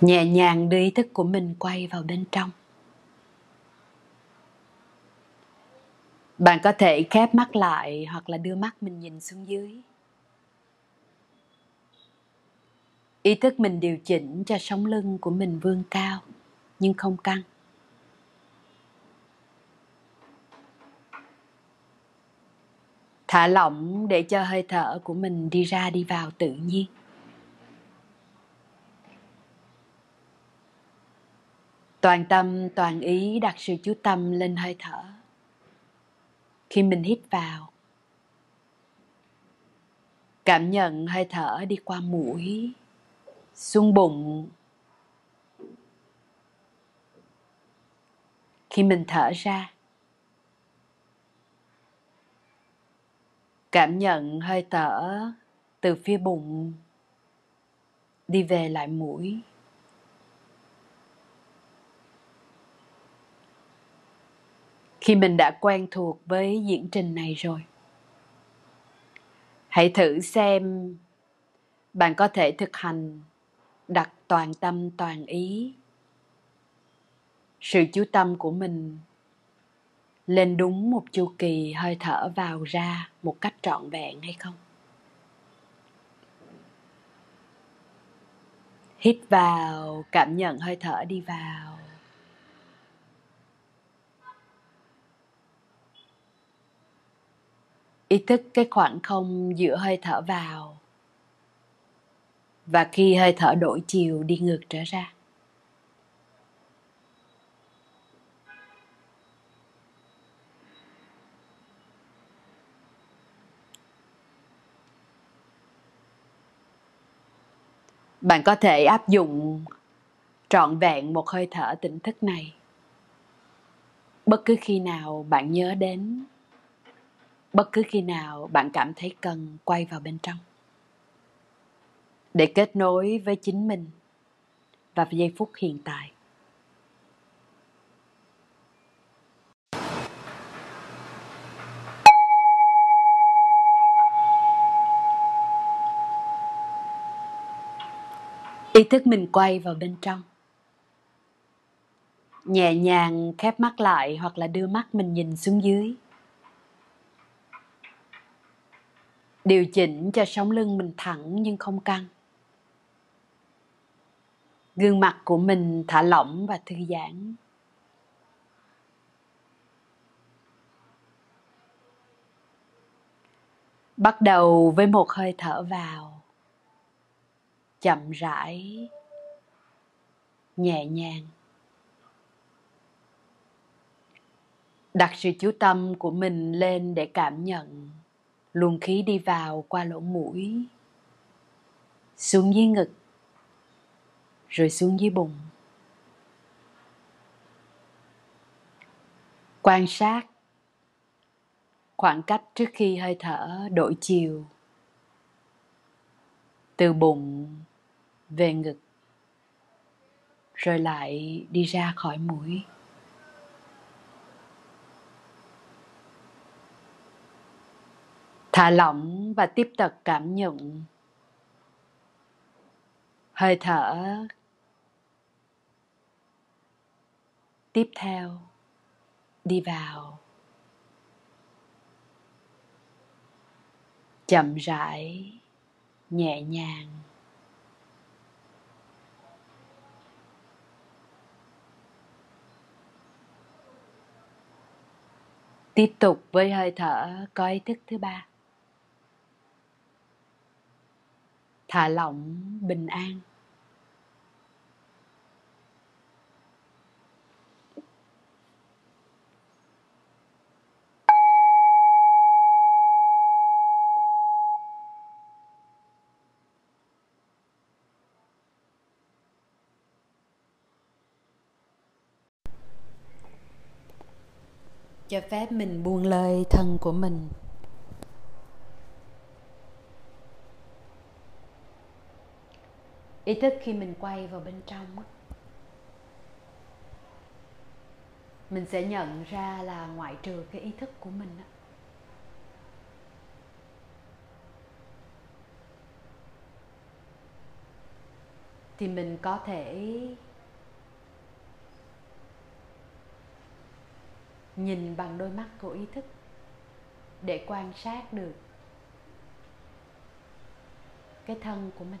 nhẹ nhàng đưa ý thức của mình quay vào bên trong. Bạn có thể khép mắt lại hoặc là đưa mắt mình nhìn xuống dưới. Ý thức mình điều chỉnh cho sống lưng của mình vươn cao, nhưng không căng. Thả lỏng để cho hơi thở của mình đi ra đi vào tự nhiên. Toàn tâm, toàn ý đặt sự chú tâm lên hơi thở. Khi mình hít vào, cảm nhận hơi thở đi qua mũi, xuống bụng. Khi mình thở ra, cảm nhận hơi thở từ phía bụng đi về lại mũi. Khi mình đã quen thuộc với diễn trình này rồi. Hãy thử xem bạn có thể thực hành đặt toàn tâm, toàn ý, sự chú tâm của mình lên đúng một chu kỳ hơi thở vào ra một cách trọn vẹn hay không? Hít vào, cảm nhận hơi thở đi vào. Ý thức cái khoảng không giữa hơi thở vào và khi hơi thở đổi chiều đi ngược trở ra. Bạn có thể áp dụng trọn vẹn một hơi thở tỉnh thức này. Bất cứ khi nào bạn nhớ đến bất cứ khi nào bạn cảm thấy cần quay vào bên trong. Để kết nối với chính mình và giây phút hiện tại. Ý thức mình quay vào bên trong. Nhẹ nhàng khép mắt lại hoặc là đưa mắt mình nhìn xuống dưới. Điều chỉnh cho sống lưng mình thẳng nhưng không căng. Gương mặt của mình thả lỏng và thư giãn. Bắt đầu với một hơi thở vào. Chậm rãi. Nhẹ nhàng. Đặt sự chú tâm của mình lên để cảm nhận luồng khí đi vào qua lỗ mũi. Xuống dưới ngực, rồi xuống dưới bụng. Quan sát khoảng cách trước khi hơi thở đổi chiều từ bụng về ngực, rồi lại đi ra khỏi mũi. Thả lỏng và tiếp tục cảm nhận. Hơi thở. Tiếp theo, đi vào. Chậm rãi, nhẹ nhàng. Tiếp tục với hơi thở có ý thức thứ ba. Thả lỏng bình an. Cho phép mình buông lời thân của mình. Ý thức khi mình quay vào bên trong mình sẽ nhận ra là ngoại trừ cái ý thức của mình thì mình có thể nhìn bằng đôi mắt của ý thức để quan sát được cái thân của mình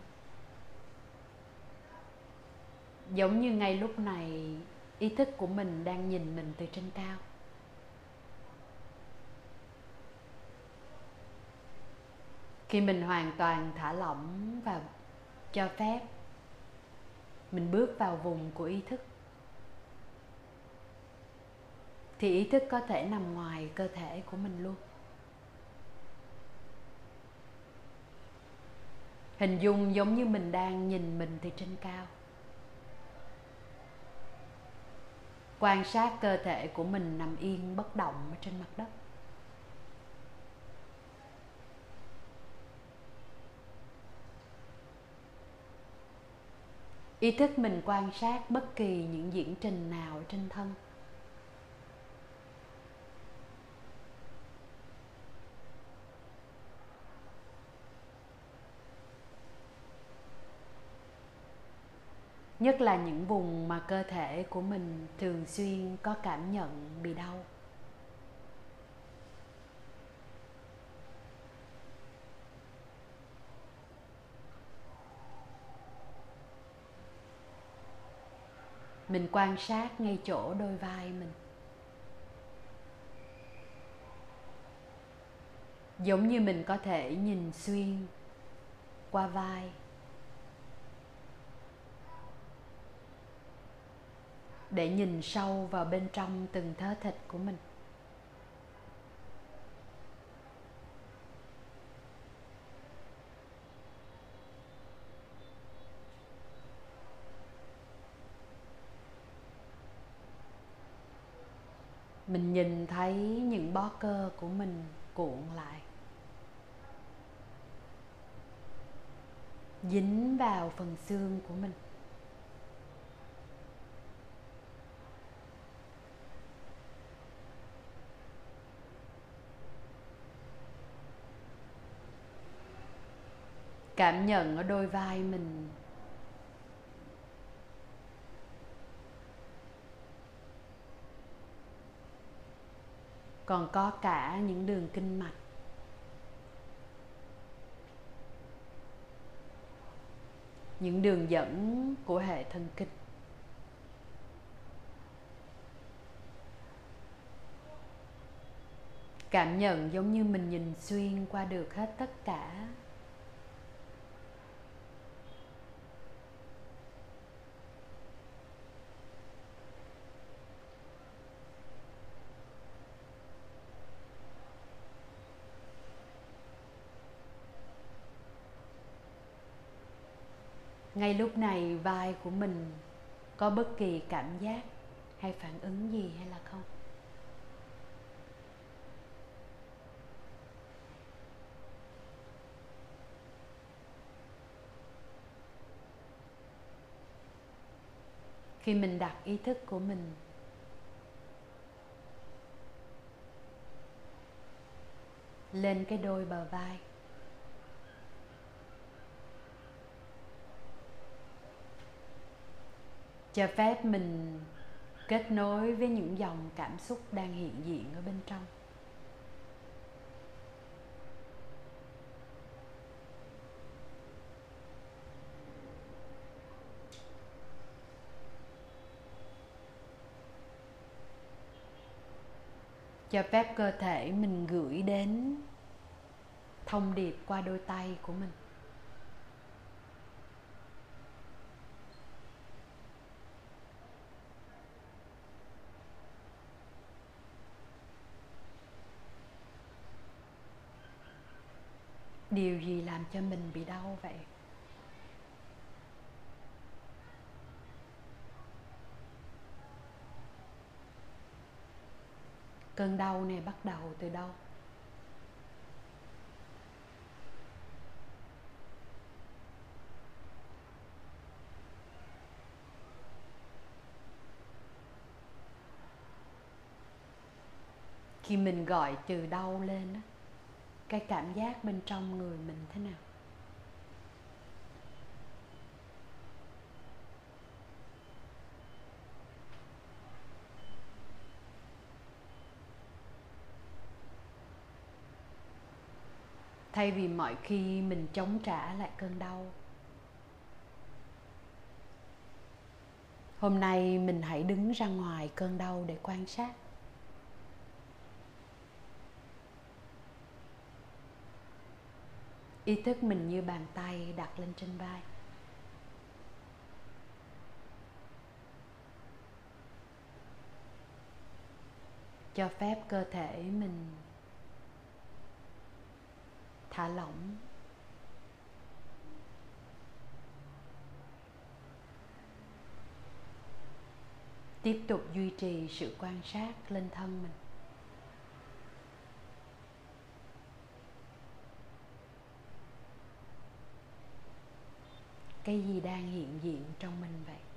giống như ngay lúc này, ý thức của mình đang nhìn mình từ trên cao. Khi mình hoàn toàn thả lỏng và cho phép, mình bước vào vùng của ý thức. Thì ý thức có thể nằm ngoài cơ thể của mình luôn. Hình dung giống như mình đang nhìn mình từ trên cao. Quan sát cơ thể của mình nằm yên, bất động ở trên mặt đất. Ý thức mình quan sát bất kỳ những diễn trình nào trên thân. Nhất là những vùng mà cơ thể của mình thường xuyên có cảm nhận bị đau. Mình quan sát ngay chỗ đôi vai mình. Giống như mình có thể nhìn xuyên qua vai. Để nhìn sâu vào bên trong từng thớ thịt của mình. Mình nhìn thấy những bó cơ của mình cuộn lại. Dính vào phần xương của mình. Cảm nhận ở đôi vai mình. Còn có cả những đường kinh mạch. Những đường dẫn của hệ thần kinh. Cảm nhận giống như mình nhìn xuyên qua được hết tất cả. Ngay lúc này, vai của mình có bất kỳ cảm giác hay phản ứng gì hay là không? Khi mình đặt ý thức của mình lên cái đôi bờ vai cho phép mình kết nối với những dòng cảm xúc đang hiện diện ở bên trong. Cho phép cơ thể mình gửi đến thông điệp qua đôi tay của mình. Điều gì làm cho mình bị đau vậy? Cơn đau này bắt đầu từ đâu? Khi mình gọi từ đau lên á cái cảm giác bên trong người mình thế nào? Thay vì mọi khi mình chống trả lại cơn đau. Hôm nay mình hãy đứng ra ngoài cơn đau để quan sát. Ý thức mình như bàn tay đặt lên trên vai. Cho phép cơ thể mình thả lỏng. Tiếp tục duy trì sự quan sát lên thân mình. Cái gì đang hiện diện trong mình vậy?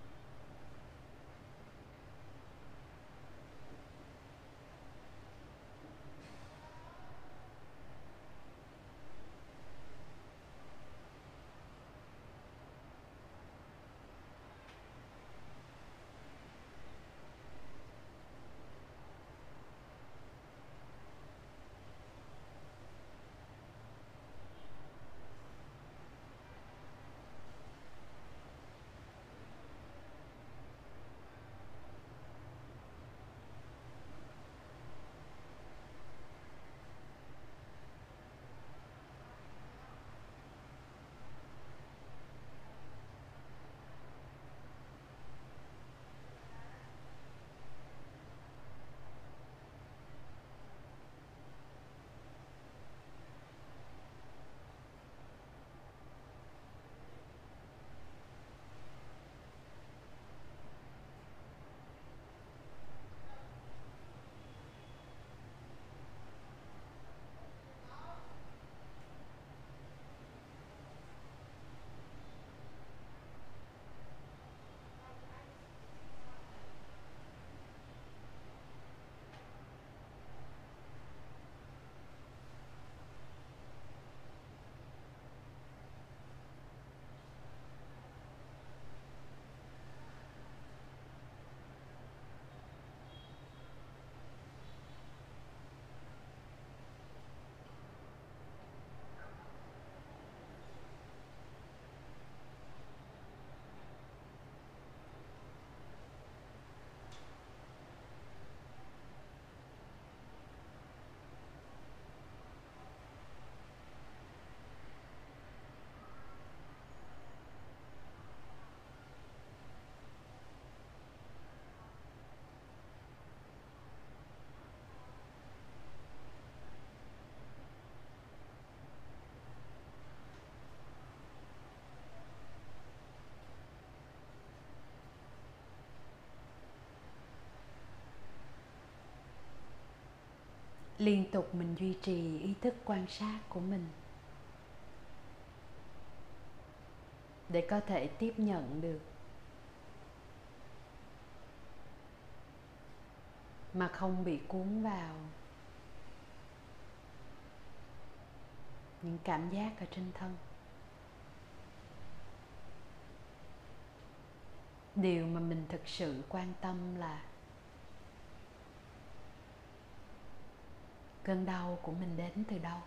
Liên tục mình duy trì ý thức quan sát của mình. Để có thể tiếp nhận được. Mà không bị cuốn vào. Những cảm giác ở trên thân. Điều mà mình thực sự quan tâm là cơn đau của mình đến từ đâu?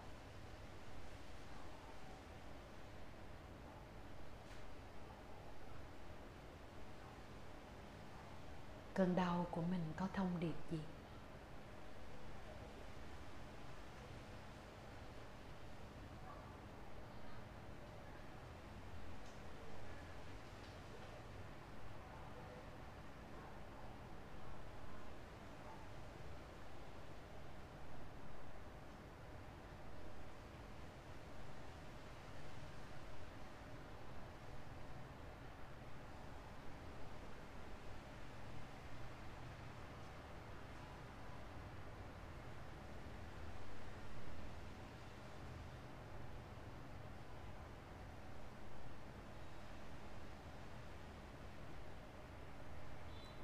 Cơn đau của mình có thông điệp gì?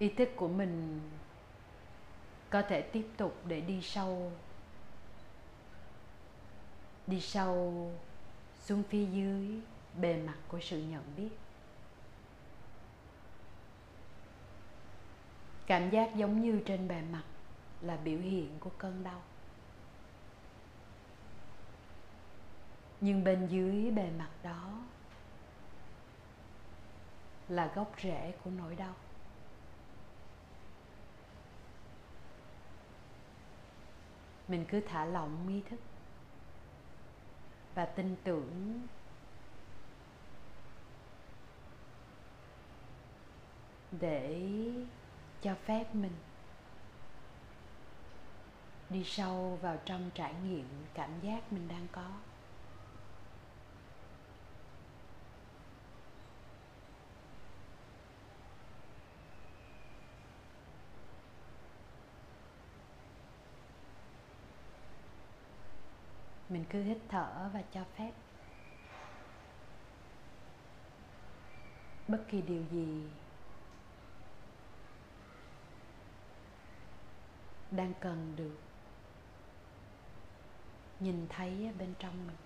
Ý thức của mình có thể tiếp tục để đi sâu đi sâu xuống phía dưới bề mặt của sự nhận biết. Cảm giác giống như trên bề mặt là biểu hiện của cơn đau. Nhưng bên dưới bề mặt đó là gốc rễ của nỗi đau. Mình cứ thả lỏng ý thức và tin tưởng. Để cho phép mình đi sâu vào trong trải nghiệm cảm giác mình đang có mình cứ hít thở và cho phép. Bất kỳ điều gì đang cần được nhìn thấy bên trong mình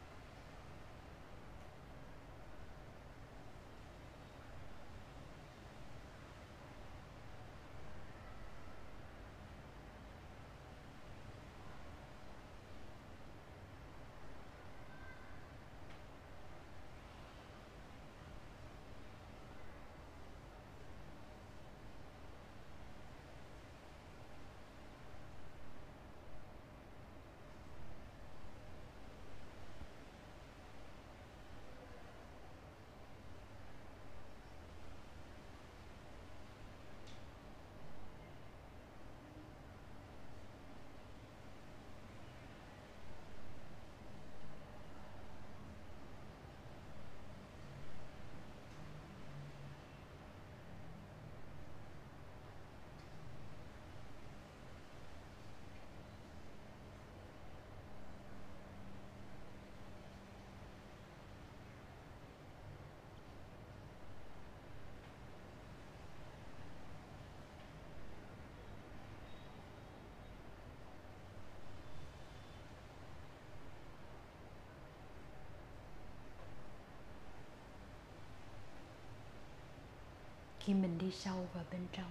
khi mình đi sâu vào bên trong.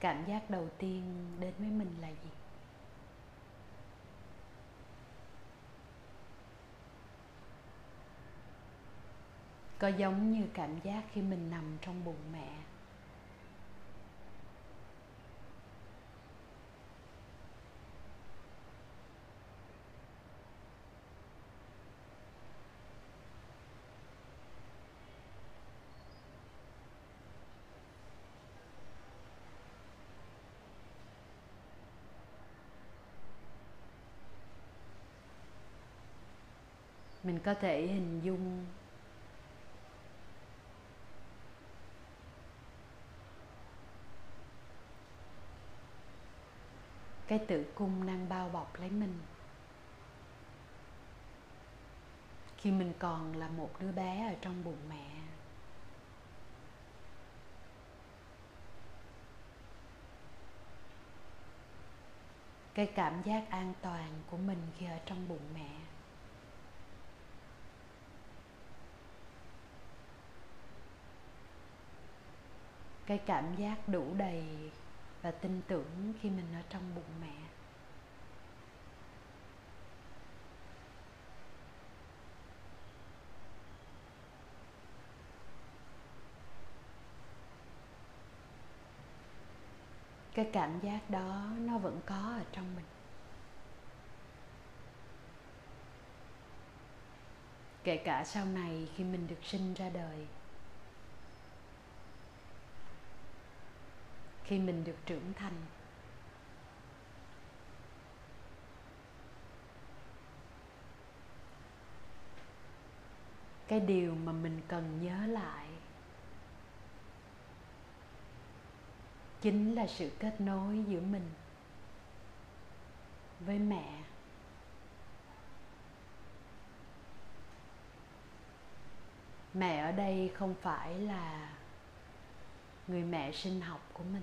Cảm giác đầu tiên đến với mình là gì? Có giống như cảm giác khi mình nằm trong bụng mẹ. Có thể hình dung. Cái tử cung đang bao bọc lấy mình. Khi mình còn là một đứa bé ở trong bụng mẹ. Cái cảm giác an toàn của mình khi ở trong bụng mẹ. Cái cảm giác đủ đầy và tin tưởng khi mình ở trong bụng mẹ. Cái cảm giác đó nó vẫn có ở trong mình. Kể cả sau này khi mình được sinh ra đời khi mình được trưởng thành. Cái điều mà mình cần nhớ lại chính là sự kết nối giữa mình với mẹ. Mẹ ở đây không phải là người mẹ sinh học của mình.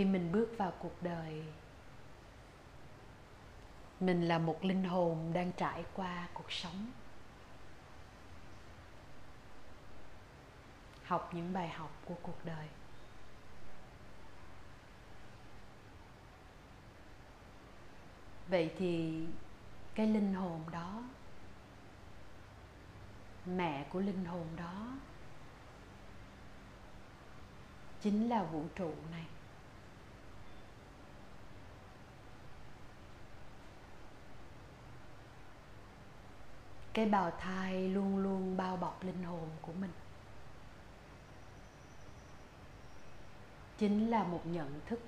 khi mình bước vào cuộc đời. Mình là một linh hồn đang trải qua cuộc sống. Học những bài học của cuộc đời. Vậy thì cái linh hồn đó, mẹ của linh hồn đó chính là vũ trụ này. Cái bào thai luôn luôn bao bọc linh hồn của mình. Chính là một nhận thức.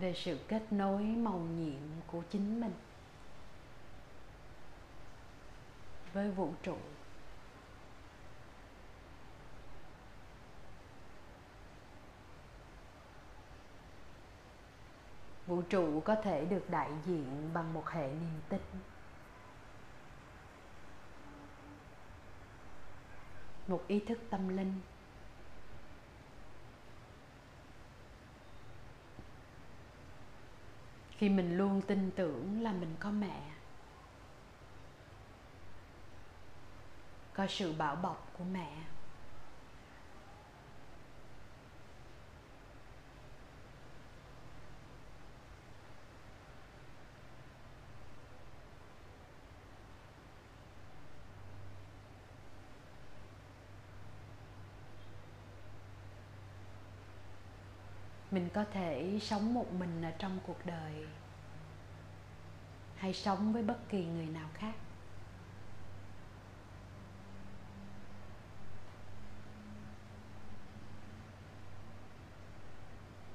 Về sự kết nối màu nhiệm của chính mình với vũ trụ. Vũ trụ có thể được đại diện bằng một hệ niềm tin. Một ý thức tâm linh. Khi mình luôn tin tưởng là mình có mẹ, có sự bảo bọc của mẹ có thể sống một mình ở trong cuộc đời hay sống với bất kỳ người nào khác?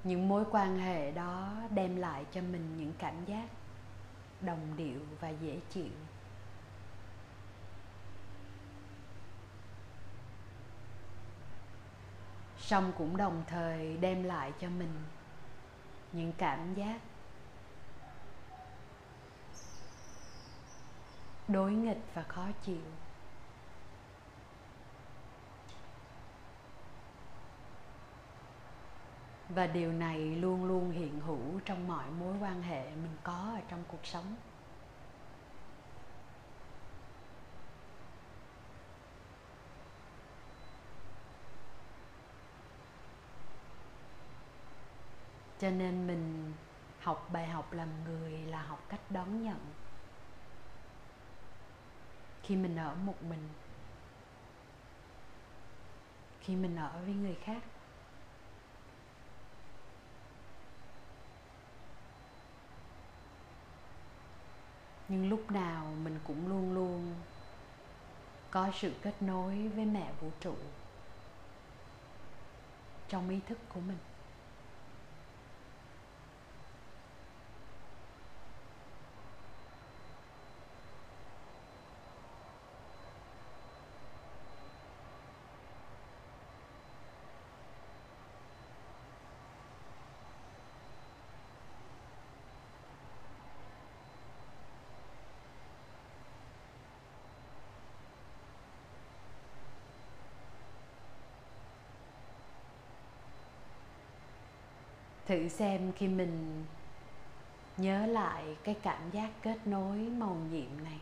Những mối quan hệ đó đem lại cho mình những cảm giác đồng điệu và dễ chịu. Song cũng đồng thời đem lại cho mình những cảm giác đối nghịch và khó chịu. Và điều này luôn luôn hiện hữu trong mọi mối quan hệ mình có ở trong cuộc sống. Cho nên mình học bài học làm người là học cách đón nhận. Khi mình ở một mình, khi mình ở với người khác, nhưng lúc nào mình cũng luôn luôn có sự kết nối với mẹ vũ trụ trong ý thức của mình. Thử xem khi mình nhớ lại cái cảm giác kết nối màu nhiệm này.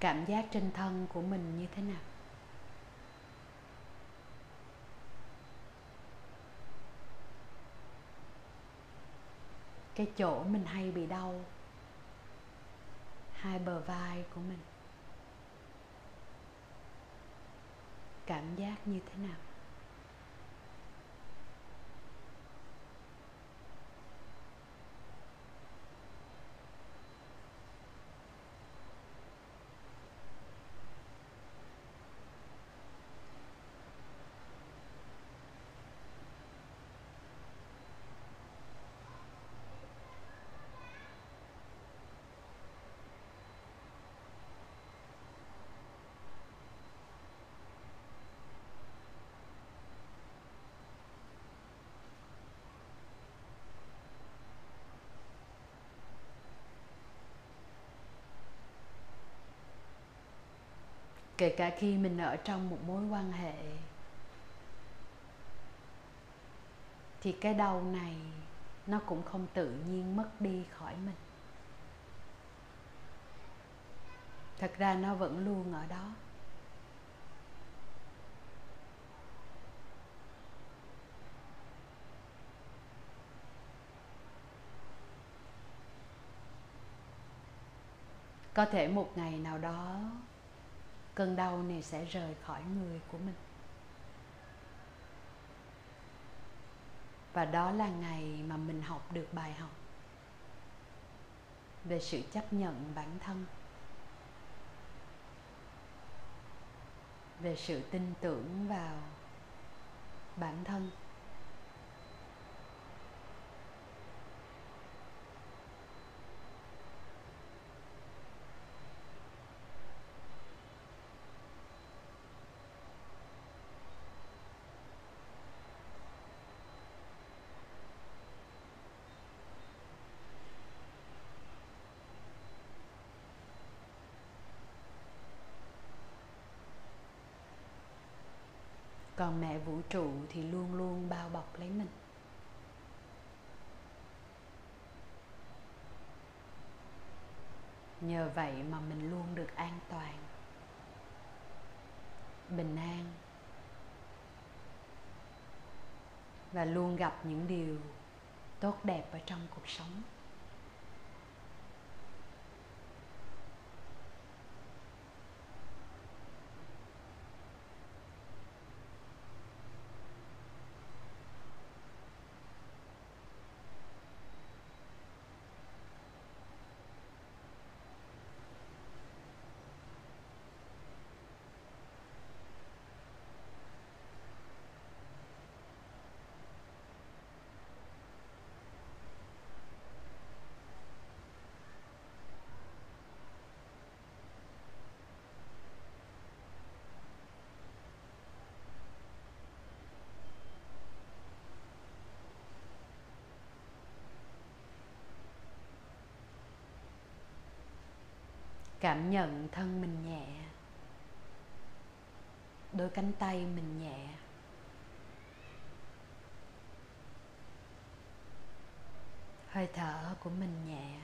Cảm giác trên thân của mình như thế nào? Cái chỗ mình hay bị đau. Hai bờ vai của mình. Cảm giác như thế nào? kể cả khi mình ở trong một mối quan hệ, thì cái đau này nó cũng không tự nhiên mất đi khỏi mình. Thật ra nó vẫn luôn ở đó. Có thể một ngày nào đó cơn đau này sẽ rời khỏi người của mình. Và đó là ngày mà mình học được bài học về sự chấp nhận bản thân, về sự tin tưởng vào bản thân còn mẹ vũ trụ thì luôn luôn bao bọc lấy mình. Nhờ vậy mà mình luôn được an toàn, bình an, và luôn gặp những điều tốt đẹp ở trong cuộc sống. Cảm nhận thân mình nhẹ. Đôi cánh tay mình nhẹ. Hơi thở của mình nhẹ.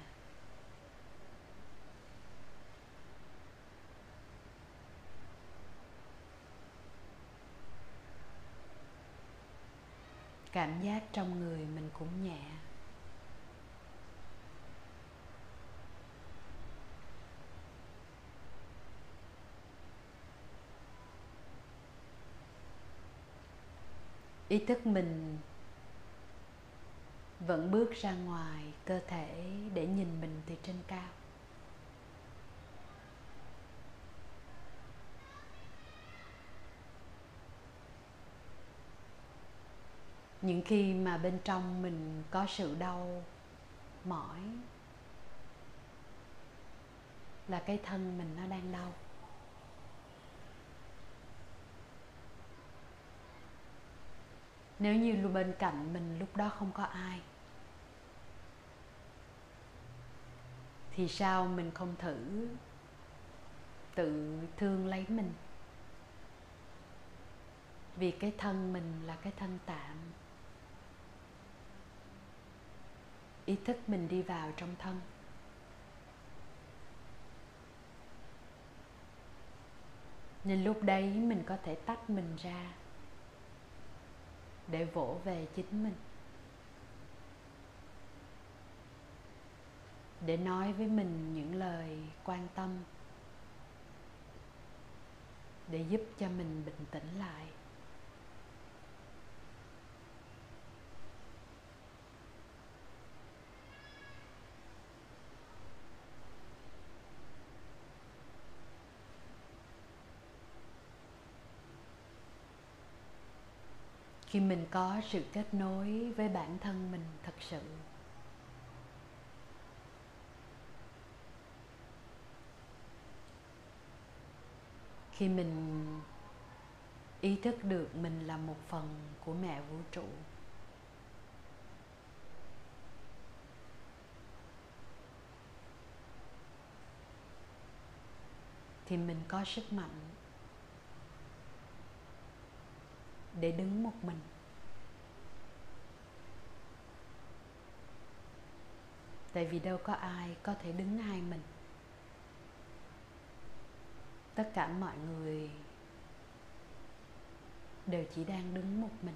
Cảm giác trong người mình cũng nhẹ. Ý thức mình vẫn bước ra ngoài cơ thể để nhìn mình từ trên cao. Những khi mà bên trong mình có sự đau mỏi là cái thân mình nó đang đau. Nếu như bên cạnh mình lúc đó không có ai, thì sao mình không thử tự thương lấy mình? Vì cái thân mình là cái thân tạm. Ý thức mình đi vào trong thân. Nên lúc đấy mình có thể tách mình ra để vỗ về chính mình. Để nói với mình những lời quan tâm. Để giúp cho mình bình tĩnh lại. Khi mình có sự kết nối với bản thân mình thật sự. Khi mình ý thức được mình là một phần của mẹ vũ trụ, thì mình có sức mạnh để đứng một mình. Tại vì đâu có ai có thể đứng hai mình. Tất cả mọi người đều chỉ đang đứng một mình.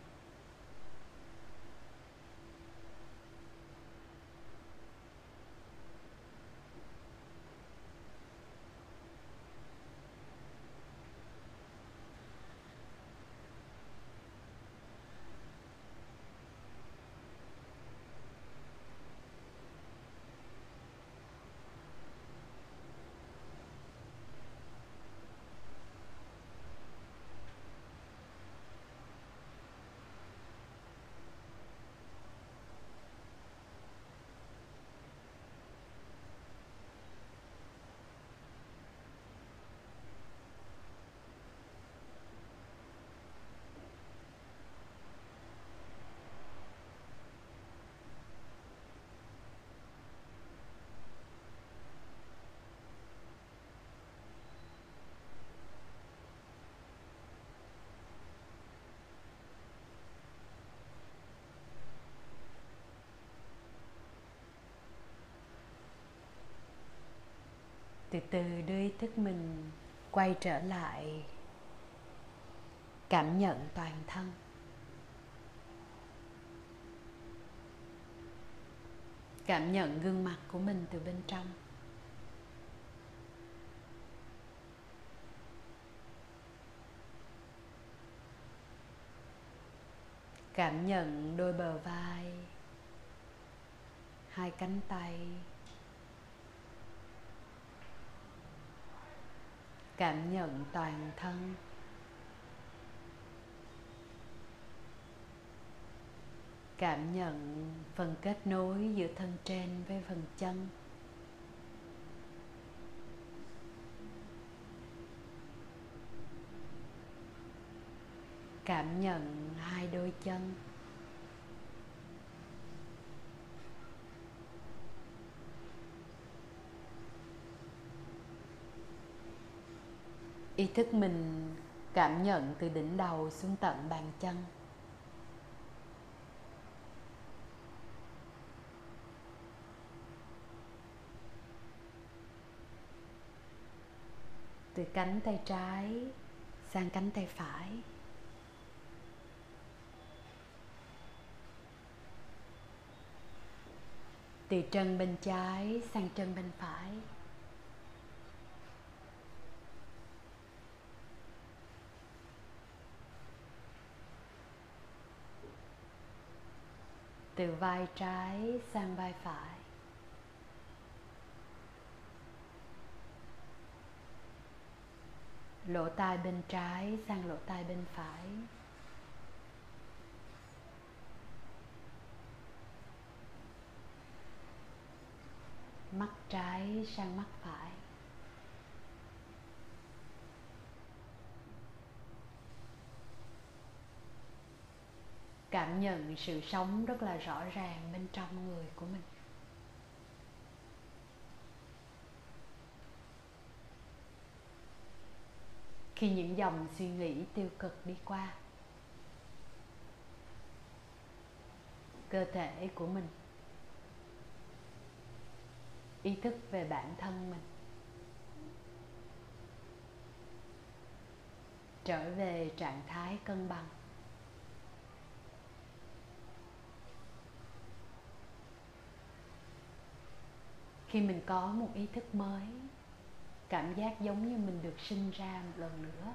Từ đưa ý thức mình quay trở lại cảm nhận toàn thân. Cảm nhận gương mặt của mình từ bên trong. Cảm nhận đôi bờ vai, hai cánh tay. Cảm nhận toàn thân. Cảm nhận phần kết nối giữa thân trên với phần chân. Cảm nhận hai đôi chân. Ý thức mình cảm nhận từ đỉnh đầu xuống tận bàn chân. Từ cánh tay trái sang cánh tay phải. Từ chân bên trái sang chân bên phải. Từ vai trái sang vai phải. Lỗ tai bên trái sang lỗ tai bên phải. Mắt trái sang mắt phải. Cảm nhận sự sống rất là rõ ràng bên trong người của mình. Khi những dòng suy nghĩ tiêu cực đi qua, cơ thể của mình, ý thức về bản thân mình trở về trạng thái cân bằng. Khi mình có một ý thức mới, cảm giác giống như mình được sinh ra một lần nữa.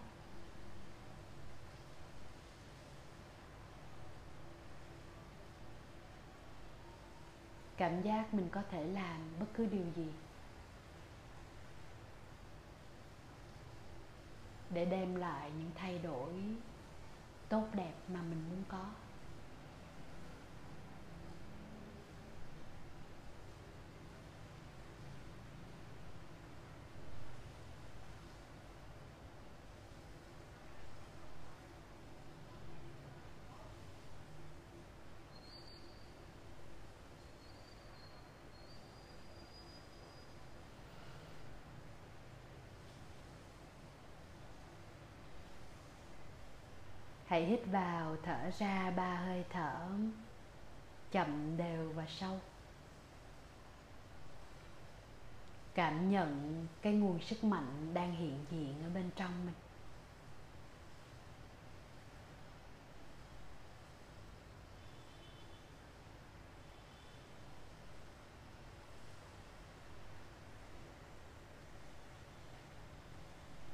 Cảm giác mình có thể làm bất cứ điều gì để đem lại những thay đổi tốt đẹp mà mình muốn có. Hãy hít vào, thở ra, ba hơi thở chậm đều và sâu. Cảm nhận cái nguồn sức mạnh đang hiện diện ở bên trong mình.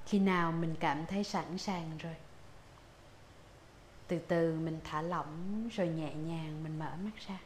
Khi nào mình cảm thấy sẵn sàng rồi? Từ từ mình thả lỏng rồi nhẹ nhàng mình mở mắt ra.